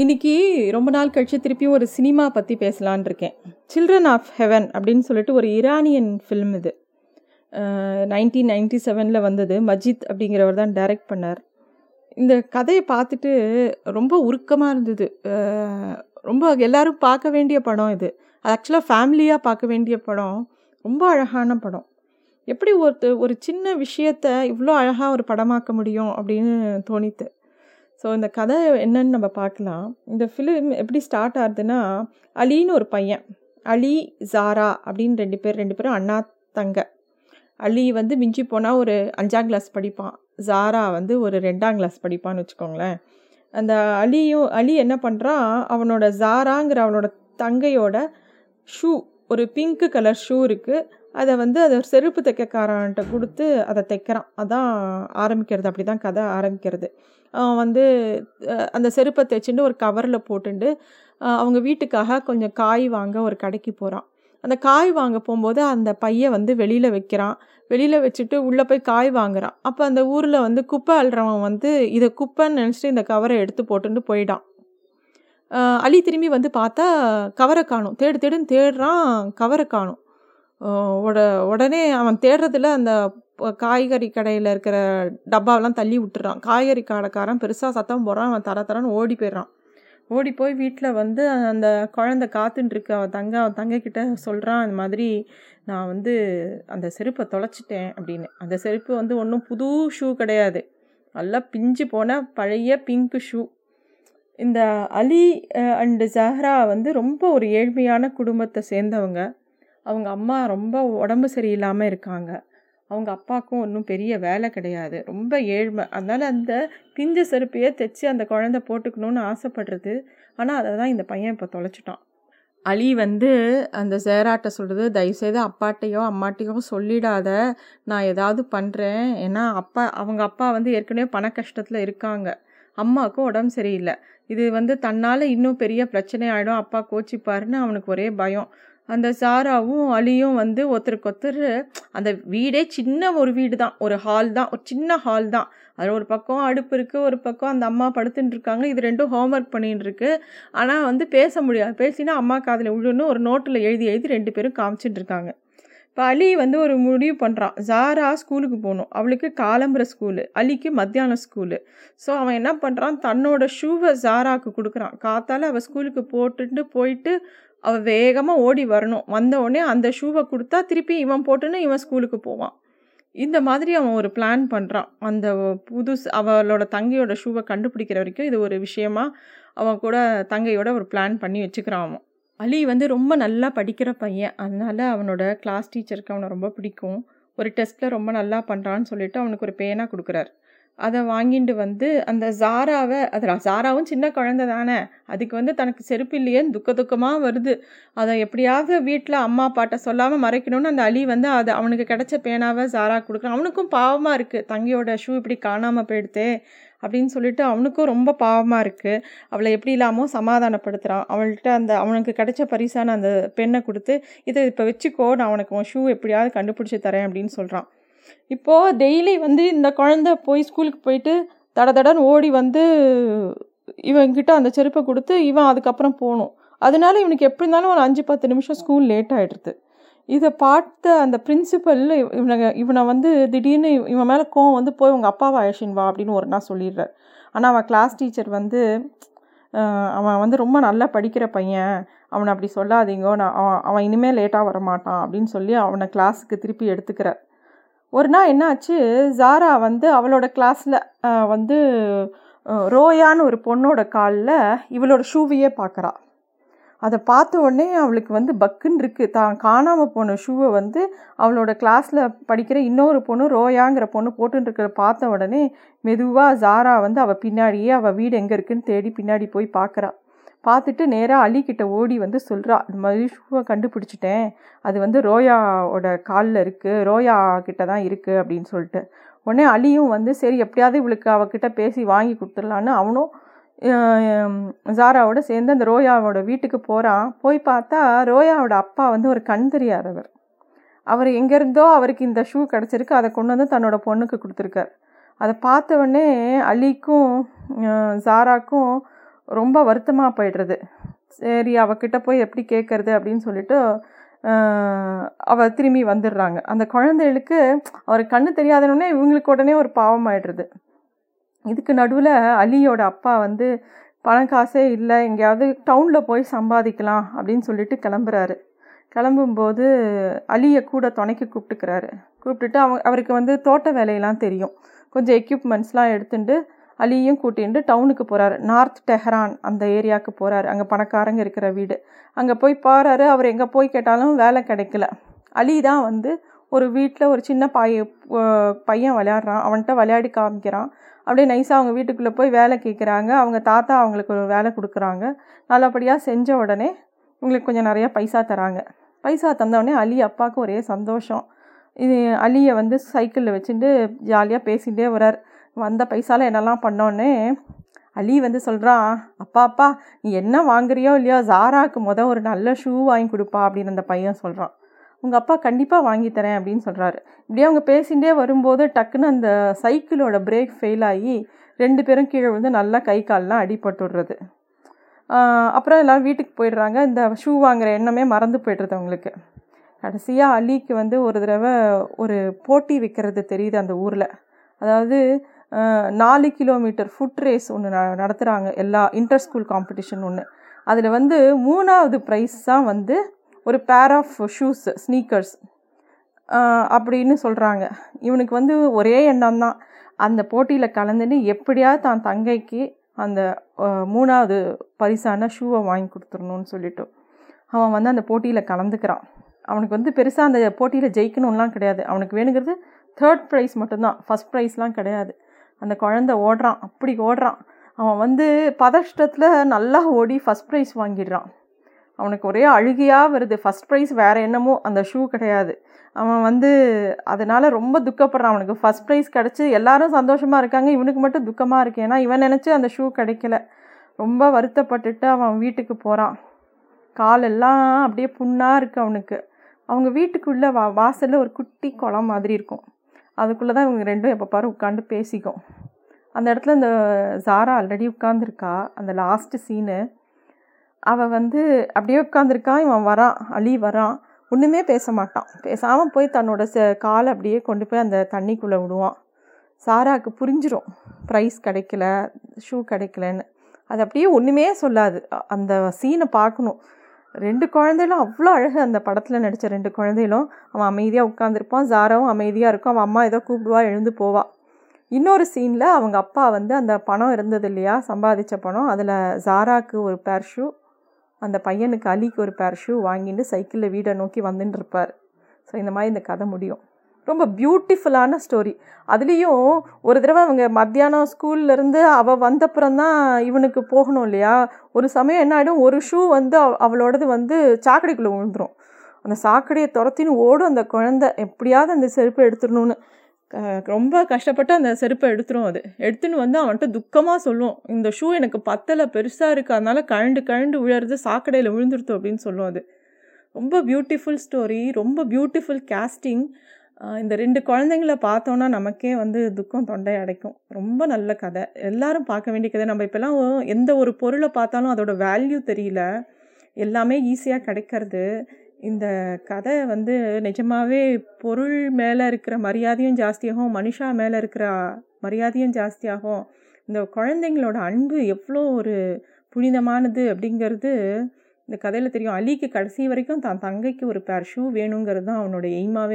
இன்னைக்கு ரொம்ப நாள் கழிச்சு திருப்பியும் ஒரு சினிமா பற்றி பேசலான் இருக்கேன். சில்ட்ரன் ஆஃப் ஹெவன் அப்படின்னு சொல்லிட்டு ஒரு ஈரானியன் ஃபிலிம் இது. நைன்டீன் நைன்டி செவனில் வந்தது. மஜித் அப்படிங்கிறவர் தான் டைரக்ட் பண்ணார். இந்த கதையை பார்த்துட்டு ரொம்ப உருக்கமாக இருந்தது. ரொம்ப எல்லோரும் பார்க்க வேண்டிய படம் இது. அது ஆக்சுவலாக ஃபேமிலியாக பார்க்க வேண்டிய படம். ரொம்ப அழகான படம். எப்படி ஒரு ஒரு சின்ன விஷயத்த இவ்வளோ அழகாக ஒரு படமாக்க முடியும் அப்படின்னு தோணித்து. ஸோ இந்த கதை என்னன்னு நம்ம பார்க்கலாம். இந்த ஃபிலிம் எப்படி ஸ்டார்ட் ஆகுதுன்னா அலின்னு ஒரு பையன். அலி ஜாரா அப்படின்னு ரெண்டு பேர் ரெண்டு பேரும் அண்ணா தங்க. அலி வந்து மிஞ்சி போனால் ஒரு அஞ்சாம் கிளாஸ் படிப்பான். ஜாரா வந்து ஒரு ரெண்டாம் கிளாஸ் படிப்பான்னு வச்சுக்கோங்களேன். அந்த அலியும் அலி என்ன பண்ணுறான் அவனோட ஜாராங்கிற அவனோட தங்கையோட ஷூ ஒரு பிங்க் கலர் ஷூ இருக்குது அதை வந்து அதை ஒரு செருப்பு தைக்கக்காரன்ட்ட கொடுத்து அதை தைக்கிறான். அதான் ஆரம்பிக்கிறது. அப்படி தான் கதை ஆரம்பிக்கிறது. அவன் வந்து அந்த செருப்பை தைச்சுட்டு ஒரு கவரில் போட்டுண்டு அவங்க வீட்டுக்காக கொஞ்சம் காய் வாங்க ஒரு கடைக்கு போகிறான் அந்த காய் வாங்க போகும்போது அந்த பையன் வந்து வெளியில் வைக்கிறான். வெளியில் வச்சுட்டு உள்ளே போய் காய் வாங்குறான். அப்போ அந்த ஊரில் வந்து குப்பை அள்ளுறவன் வந்து இதை குப்பைன்னு நினச்சிட்டு இந்த கவரை எடுத்து போட்டுட்டு போயிடான். அலி திரும்பி வந்து பார்த்தா கவரை காணும். தேடு தேடுன்னு தேடுறான் கவரை காணும். உட உடனே அவன் தேடுறதுல அந்த காய்கறி கடையில் இருக்கிற டப்பாவெல்லாம் தள்ளி விட்டுறான். காய்கறி கடைக்காரன் பெருசாக சத்தம் போடுறான். அவன் தர தரன்னு ஓடி போயிடுறான். ஓடி போய் வீட்டில் வந்து அந்த குழந்தை காத்துன்ட்ருக்கு அவன் தங்க அவன் தங்கக்கிட்ட சொல்கிறான் அந்த மாதிரி நான் வந்து அந்த செருப்பை தொலைச்சிட்டேன் அப்படின்னு. அந்த செருப்பு வந்து ஒன்றும் புது ஷூ கிடையாது. நல்லா பிஞ்சு போன பழைய பிங்க் ஷூ. இந்த அலி அண்டு ஜஹ்ரா வந்து ரொம்ப ஒரு ஏழ்மையான குடும்பத்தை சேர்ந்தவங்க. அவங்க அம்மா ரொம்ப உடம்பு சரியில்லாமல் இருக்காங்க. அவங்க அப்பாவுக்கும் ஒன்றும் பெரிய வேலை கிடையாது. ரொம்ப ஏழ்மை. அதனால் அந்த பிஞ்ச செருப்பையே தைச்சி அந்த குழந்தை போட்டுக்கணும்னு ஆசைப்படுறது. ஆனால் அதை தான் இந்த பையன் இப்போ தொலைச்சிட்டான். அலி வந்து அந்த ஜெயராட்ட சொல்கிறது தயவுசெய்து அப்பாட்டையோ அம்மாட்டையோ சொல்லிடாத. நான் ஏதாவது பண்ணுறேன் ஏன்னா அப்பா அவங்க அப்பா வந்து ஏற்கனவே பண கஷ்டத்தில் இருக்காங்க. அம்மாவுக்கும் உடம்பு சரியில்லை. இது வந்து தன்னால் இன்னும் பெரிய பிரச்சனை ஆகிடும் அப்பா கோச்சிப்பாருன்னு அவனுக்கு ஒரே பயம். அந்த சாராவும் அலியும் வந்து ஒருத்தருக்கு ஒருத்தர் அந்த வீடே சின்ன ஒரு வீடு தான் ஒரு ஹால் தான். ஒரு சின்ன ஹால் தான். அதில் ஒரு பக்கம் அடுப்பு இருக்குது ஒரு பக்கம் அந்த அம்மா படுத்துட்டு இருக்காங்க. இது ரெண்டும் ஹோம்ஒர்க் பண்ணிட்டு இருக்கு. ஆனால் வந்து பேச முடியாது. பேசினா அம்மா காதில் உழுன்னு ஒரு நோட்டில் எழுதி எழுதி ரெண்டு பேரும் காமிச்சிட்டு இருக்காங்க. இப்போ அலி வந்து ஒரு முடிவு பண்ணுறான் ஜாரா ஸ்கூலுக்கு போகணும். அவளுக்கு காலம்புற ஸ்கூலு. அலிக்கு மத்தியானம் ஸ்கூலு. ஸோ அவன் என்ன பண்ணுறான் தன்னோட ஷூவை ஜாராவுக்கு கொடுக்குறான். காத்தால அவள் ஸ்கூலுக்கு போட்டுட்டு போயிட்டு அவள் வேகமாக ஓடி வரணும். வந்த உடனே அந்த ஷூவை கொடுத்தா திருப்பி இவன் போட்டுன்னு இவன் ஸ்கூலுக்கு போவான். இந்த மாதிரி அவன் ஒரு பிளான் பண்ணுறான் அந்த புதுசு அவளோட தங்கையோட ஷூவை கண்டுபிடிக்கிற வரைக்கும் இது ஒரு விஷயமா அவன் கூட தங்கையோட ஒரு பிளான் பண்ணி வச்சுக்கிறான் அவன். அலி வந்து ரொம்ப நல்லா படிக்கிற பையன். அதனால் அவனோட கிளாஸ் டீச்சருக்கு அவனை ரொம்ப பிடிக்கும். ஒரு டெஸ்ட்டில் ரொம்ப நல்லா பண்ணுறான்னு சொல்லிட்டு அவனுக்கு ஒரு பேனா கொடுக்குறாரு. அதை வாங்கிட்டு வந்து அந்த ஜாராவை அது ஜாராவும் சின்ன குழந்தை தானே அதுக்கு வந்து தனக்கு செருப்பு இல்லையேன்னு துக்க துக்கமாக வருது. அதை எப்படியாவது வீட்டில் அம்மா அப்பாட்ட சொல்லாமல் மறைக்கணும்னு அந்த அலி வந்து அதை அவனுக்கு கிடைச்ச பேனாவை ஜாரா கொடுக்குறான் அவனுக்கும் பாவமாக இருக்குது தங்கியோட ஷூ இப்படி காணாமல் போயிடுதே அப்படின்னு சொல்லிட்டு அவனுக்கும் ரொம்ப பாவமாக இருக்குது அவளை எப்படி இல்லாமல் சமாதானப்படுத்துகிறான் அவள்கிட்ட அந்த அவனுக்கு கிடைச்ச பரிசான அந்த பெண்ணை கொடுத்து இதை இப்போ வச்சுக்கோ நான் அவனுக்கு உன் ஷூ எப்படியாவது கண்டுபிடிச்சி தரேன் அப்படின்னு சொல்கிறான் இப்போது டெய்லி வந்து இந்த குழந்தை போய் ஸ்கூலுக்கு போயிட்டு தட தடன்னு ஓடி வந்து இவன்கிட்ட அந்த செருப்பை கொடுத்து இவன் அதுக்கப்புறம் போகணும். அதனால இவனுக்கு எப்படி இருந்தாலும் ஒரு அஞ்சு பத்து நிமிஷம் ஸ்கூல் லேட் ஆகிடுது இதை பார்த்த அந்த பிரின்சிபல் இவனை இவனை வந்து திடீர்னு இவன் மேலே கோவம் வந்து போய் உங்கள் அப்பாவை அழைச்சின் வா அப்படின்னு ஒரு நாள் சொல்லிடுறார் ஆனால் அவன் கிளாஸ் டீச்சர் வந்து அவன் வந்து ரொம்ப நல்லா படிக்கிற பையன். அவனை அப்படி சொல்லாதீங்கோ நான் அவன் அவன் இனிமேல் லேட்டாக வரமாட்டான் அப்படின்னு சொல்லி அவனை கிளாஸுக்கு திருப்பி எடுத்துக்கிறார். ஒரு நாள் என்னாச்சு? ஜாரா வந்து அவளோட கிளாஸில் வந்து ரோயான்னு ஒரு பொண்ணோட காலில் இவளோட ஷூவையே பார்க்குறா அதை பார்த்த உடனே அவளுக்கு வந்து பக்குன்னு இருக்குது தான் காணாமல் போன ஷூவை வந்து அவளோட கிளாஸில் படிக்கிற இன்னொரு பொண்ணு ரோயாங்கிற பொண்ணு போட்டுன்னு இருக்கிற பார்த்த உடனே மெதுவாக ஜாரா வந்து அவள் பின்னாடியே அவள் வீடு எங்கே இருக்குன்னு தேடி பின்னாடி போய் பார்க்குறா பார்த்துட்டு நேராக அலிக்கிட்ட ஓடி வந்து சொல்கிறா இந்த மாதிரி ஷூவை கண்டுபிடிச்சிட்டேன். அது வந்து ரோயாவோட காலில் இருக்குது ரோயா கிட்ட தான் இருக்குது அப்படின்னு சொல்லிட்டு. உடனே அலியும் வந்து சரி எப்படியாவது இவளுக்கு அவகிட்ட பேசி வாங்கி கொடுத்துடலான்னு அவனும் ஜாராவோட சேர்ந்து அந்த ரோயாவோட வீட்டுக்கு போகிறான் போய் பார்த்தா ரோயாவோட அப்பா வந்து ஒரு கண் தெரியாதவர். அவர் எங்கேருந்தோ அவருக்கு இந்த ஷூ கிடச்சிருக்கு. அதை கொண்டு வந்து தன்னோட பொண்ணுக்கு கொடுத்துருக்கார். அதை பார்த்த உடனே அலிக்கும் ஜாராக்கும் ரொம்ப வருத்தமாக போயிடுறது. சரி அவகிட்ட போய் எப்படி கேட்குறது அப்படின்னு சொல்லிட்டு அவ திரும்பி வந்துடுறாங்க. அந்த குழந்தைகளுக்கு அவர் கண்ணு தெரியாதனோடனே இவங்களுக்கு உடனே ஒரு பாவம் ஆயிடுறது. இதுக்கு நடுவில் அலியோட அப்பா வந்து பணம் காசே இல்லை எங்கேயாவது டவுனில் போய் சம்பாதிக்கலாம் அப்படின்னு சொல்லிட்டு கிளம்புறாரு. கிளம்பும்போது அலியை கூட துணைக்கு கூப்பிட்டுக்கிறாரு. கூப்பிட்டுட்டு அவங்க அவருக்கு வந்து தோட்ட வேலையெல்லாம் தெரியும். கொஞ்சம் எக்யூப்மெண்ட்ஸ்லாம் எடுத்துட்டு அலியும் கூட்டிகிட்டு டவுனுக்கு போகிறாரு நார்த் டெஹரான் அந்த ஏரியாவுக்கு போகிறாரு அங்கே பணக்காரங்க இருக்கிற வீடு. அங்கே போய் பாறாரு அவர் எங்கே போய் கேட்டாலும் வேலை கிடைக்கல. அலி தான் வந்து ஒரு வீட்டில் ஒரு சின்ன பைய பையன் விளையாடுறான். அவன்கிட்ட விளையாடி காமிக்கிறான். அப்படியே நைஸாக அவங்க வீட்டுக்குள்ளே போய் வேலை கேட்குறாங்க அவங்க தாத்தா அவங்களுக்கு ஒரு வேலை கொடுக்குறாங்க. நல்லபடியாக செஞ்ச உடனே உங்களுக்கு கொஞ்சம் நிறையா பைசா தராங்க. பைசா தந்தவுடனே அலி அப்பாவுக்கு ஒரே சந்தோஷம். இது அலியை வந்து சைக்கிளில் வச்சுட்டு ஜாலியாக பேசிகிட்டே வரார் வந்த பைசாவில் என்னெல்லாம் பண்ணோன்னே அலி வந்து சொல்கிறான் அப்பா அப்பா நீ என்ன வாங்குறியோ இல்லையோ ஜாராவுக்கு மொதல் ஒரு நல்ல ஷூ வாங்கி கொடுப்பா அப்படின்னு அந்த பையன் சொல்கிறான் உங்கள் அப்பா கண்டிப்பாக வாங்கி தரேன் அப்படின்னு சொல்கிறாரு இப்படியே அவங்க பேசிகிட்டே வரும்போது டக்குன்னு அந்த சைக்கிளோட பிரேக் ஃபெயில் ஆகி ரெண்டு பேரும் கீழே வந்து நல்லா கை கால்லாம் அடிபட்டுடுறது. அப்புறம் எல்லோரும் வீட்டுக்கு போயிடுறாங்க. இந்த ஷூ வாங்குகிற எண்ணமே மறந்து போய்டுறது அவங்களுக்கு. கடைசியாக அலிக்கு வந்து ஒரு தடவை ஒரு போட்டி விற்கிறது தெரியுது அந்த ஊரில். அதாவது நாலு கிலோமீட்டர் ஃபுட் ரேஸ் ஒன்று ந நடத்துகிறாங்க எல்லா இன்டர் ஸ்கூல் காம்படிஷன் ஒன்று அதில் வந்து மூணாவது ப்ரைஸ் தான் வந்து ஒரு பேர் ஆஃப் ஷூஸ் ஸ்னீக்கர்ஸ் அப்படின்னு சொல்கிறாங்க இவனுக்கு வந்து ஒரே எண்ணம் தான். அந்த போட்டியில் கலந்துன்னு எப்படியாவது தான் தங்கைக்கு அந்த மூணாவது பரிசான ஷூவை வாங்கி கொடுத்துடணும்னு சொல்லிட்டு. அவன் வந்து அந்த போட்டியில் கலந்துக்கிறான். அவனுக்கு வந்து பெருசாக அந்த போட்டியில் ஜெயிக்கணும்லாம் கிடையாது. அவனுக்கு வேணுங்கிறது தேர்ட் ப்ரைஸ் மட்டும்தான். ஃபஸ்ட் ப்ரைஸ்லாம் கிடையாது. அந்த குழந்த ஓடுறான் அப்படி ஓடுறான். அவன் வந்து பதஷ்டத்தில் நல்லா ஓடி ஃபஸ்ட் ப்ரைஸ் வாங்கிடுறான். அவனுக்கு ஒரே அழுகையாக வருது. ஃபஸ்ட் ப்ரைஸ் வேறு என்னமோ அந்த ஷூ கிடையாது. அவன் வந்து அதனால் ரொம்ப துக்கப்படுறான் அவனுக்கு. ஃபஸ்ட் ப்ரைஸ் கிடச்சி எல்லாரும் சந்தோஷமாக இருக்காங்க. இவனுக்கு மட்டும் துக்கமாக இருக்கு. ஏன்னா இவன் நினச்சி அந்த ஷூ கிடைக்கல. ரொம்ப வருத்தப்பட்டுட்டு அவன் வீட்டுக்கு போகிறான் காலெல்லாம் அப்படியே புண்ணாக இருக்குது அவனுக்கு. அவங்க வீட்டுக்குள்ளே வா வாசலில் ஒரு குட்டி குளம் மாதிரி இருக்கும். அதுக்குள்ளே தான் இவங்க ரெண்டும் எப்போ பாரு உட்காந்து பேசிக்கும். அந்த இடத்துல இந்த ஜாரா ஆல்ரெடி உட்காந்துருக்கா அந்த லாஸ்ட்டு சீனு அவள் வந்து அப்படியே உட்காந்துருக்கான் இவன் வரான் அலி வரான் ஒன்றுமே பேச மாட்டான். பேசாமல் போய் தன்னோட ச காலை அப்படியே கொண்டு போய் அந்த தண்ணிக்குள்ளே விடுவான். சாராவுக்கு புரிஞ்சிடும் ப்ரைஸ் கிடைக்கல ஷூ கிடைக்கலன்னு. அது அப்படியே ஒன்றுமே சொல்லாது. அந்த சீனை பார்க்கணும். ரெண்டு குழந்தைகளும் அவ்வளோ அழகு அந்த படத்தில் நடித்த ரெண்டு குழந்தைகளும் அவன் அமைதியாக உட்காந்துருப்பான் ஜாராவும் அமைதியாக இருக்கும். அவன் அம்மா ஏதோ கூப்பிடுவா எழுந்து போவாள் இன்னொரு சீனில் அவங்க அப்பா வந்து அந்த பணம் இருந்தது இல்லையா? சம்பாதிச்ச பணம். அதில் ஜாராக்கு ஒரு பேர் ஷூ அந்த பையனுக்கு அலிக்கு ஒரு பேர் ஷூ வாங்கிட்டு சைக்கிளில் வீடை நோக்கி வந்துட்டு இருப்பார். ஸோ இந்த மாதிரி இந்த கதை முடியும். ரொம்ப பியூட்டிஃபுல்லான ஸ்டோரி அதுலேயும் ஒரு தடவை அவங்க மத்தியானம் ஸ்கூல்லேருந்து அவள் வந்தப்புறம் தான் இவனுக்கு போகணும் இல்லையா? ஒரு சமயம் என்ன ஆகிடும் ஒரு ஷூ வந்து அவளோடது வந்து சாக்கடைக்குள்ளே விழுந்துடும் அந்த சாக்கடையை துரத்தின்னு ஓடும் அந்த குழந்த. எப்படியாவது அந்த செருப்பை எடுத்துடணும்னு. ரொம்ப கஷ்டப்பட்டு அந்த செருப்பை எடுத்துரும் அது. எடுத்துன்னு வந்து அவன்கிட்ட துக்கமாக சொல்லுவோம். இந்த ஷூ எனக்கு பத்தலை பெருசாக இருக்குது அதனால் கழண்டு கழண்டு விழுறது சாக்கடையில் விழுந்துருத்தோம் அப்படின்னு சொல்லுவோம் அது. ரொம்ப பியூட்டிஃபுல் ஸ்டோரி ரொம்ப பியூட்டிஃபுல் கேஸ்டிங் இந்த ரெண்டு குழந்தைங்கள பார்த்தோன்னா நமக்கே வந்து துக்கம் தொண்டை அடைக்கும். ரொம்ப நல்ல கதை. எல்லாரும் பார்க்க வேண்டிய கதை. நம்ம இப்போல்லாம் எந்த ஒரு பொருளை பார்த்தாலும் அதோட வேல்யூ தெரியல. எல்லாமே ஈஸியாக கிடைக்கிறது. இந்த கதை வந்து நிஜமாகவே பொருள் மேலே இருக்கிற மரியாதையும் ஜாஸ்தியாகும். மனுஷா மேலே இருக்கிற மரியாதையும் ஜாஸ்தியாகும். இந்த குழந்தைங்களோட அன்பு எவ்வளோ ஒரு புனிதமானது அப்படிங்கிறது இந்த கதையில் தெரியும். அலிக்கு கடைசி வரைக்கும் தான் தங்கைக்கு ஒரு பேர் ஷூ வேணுங்கிறது தான் அவனோட எய்மாவே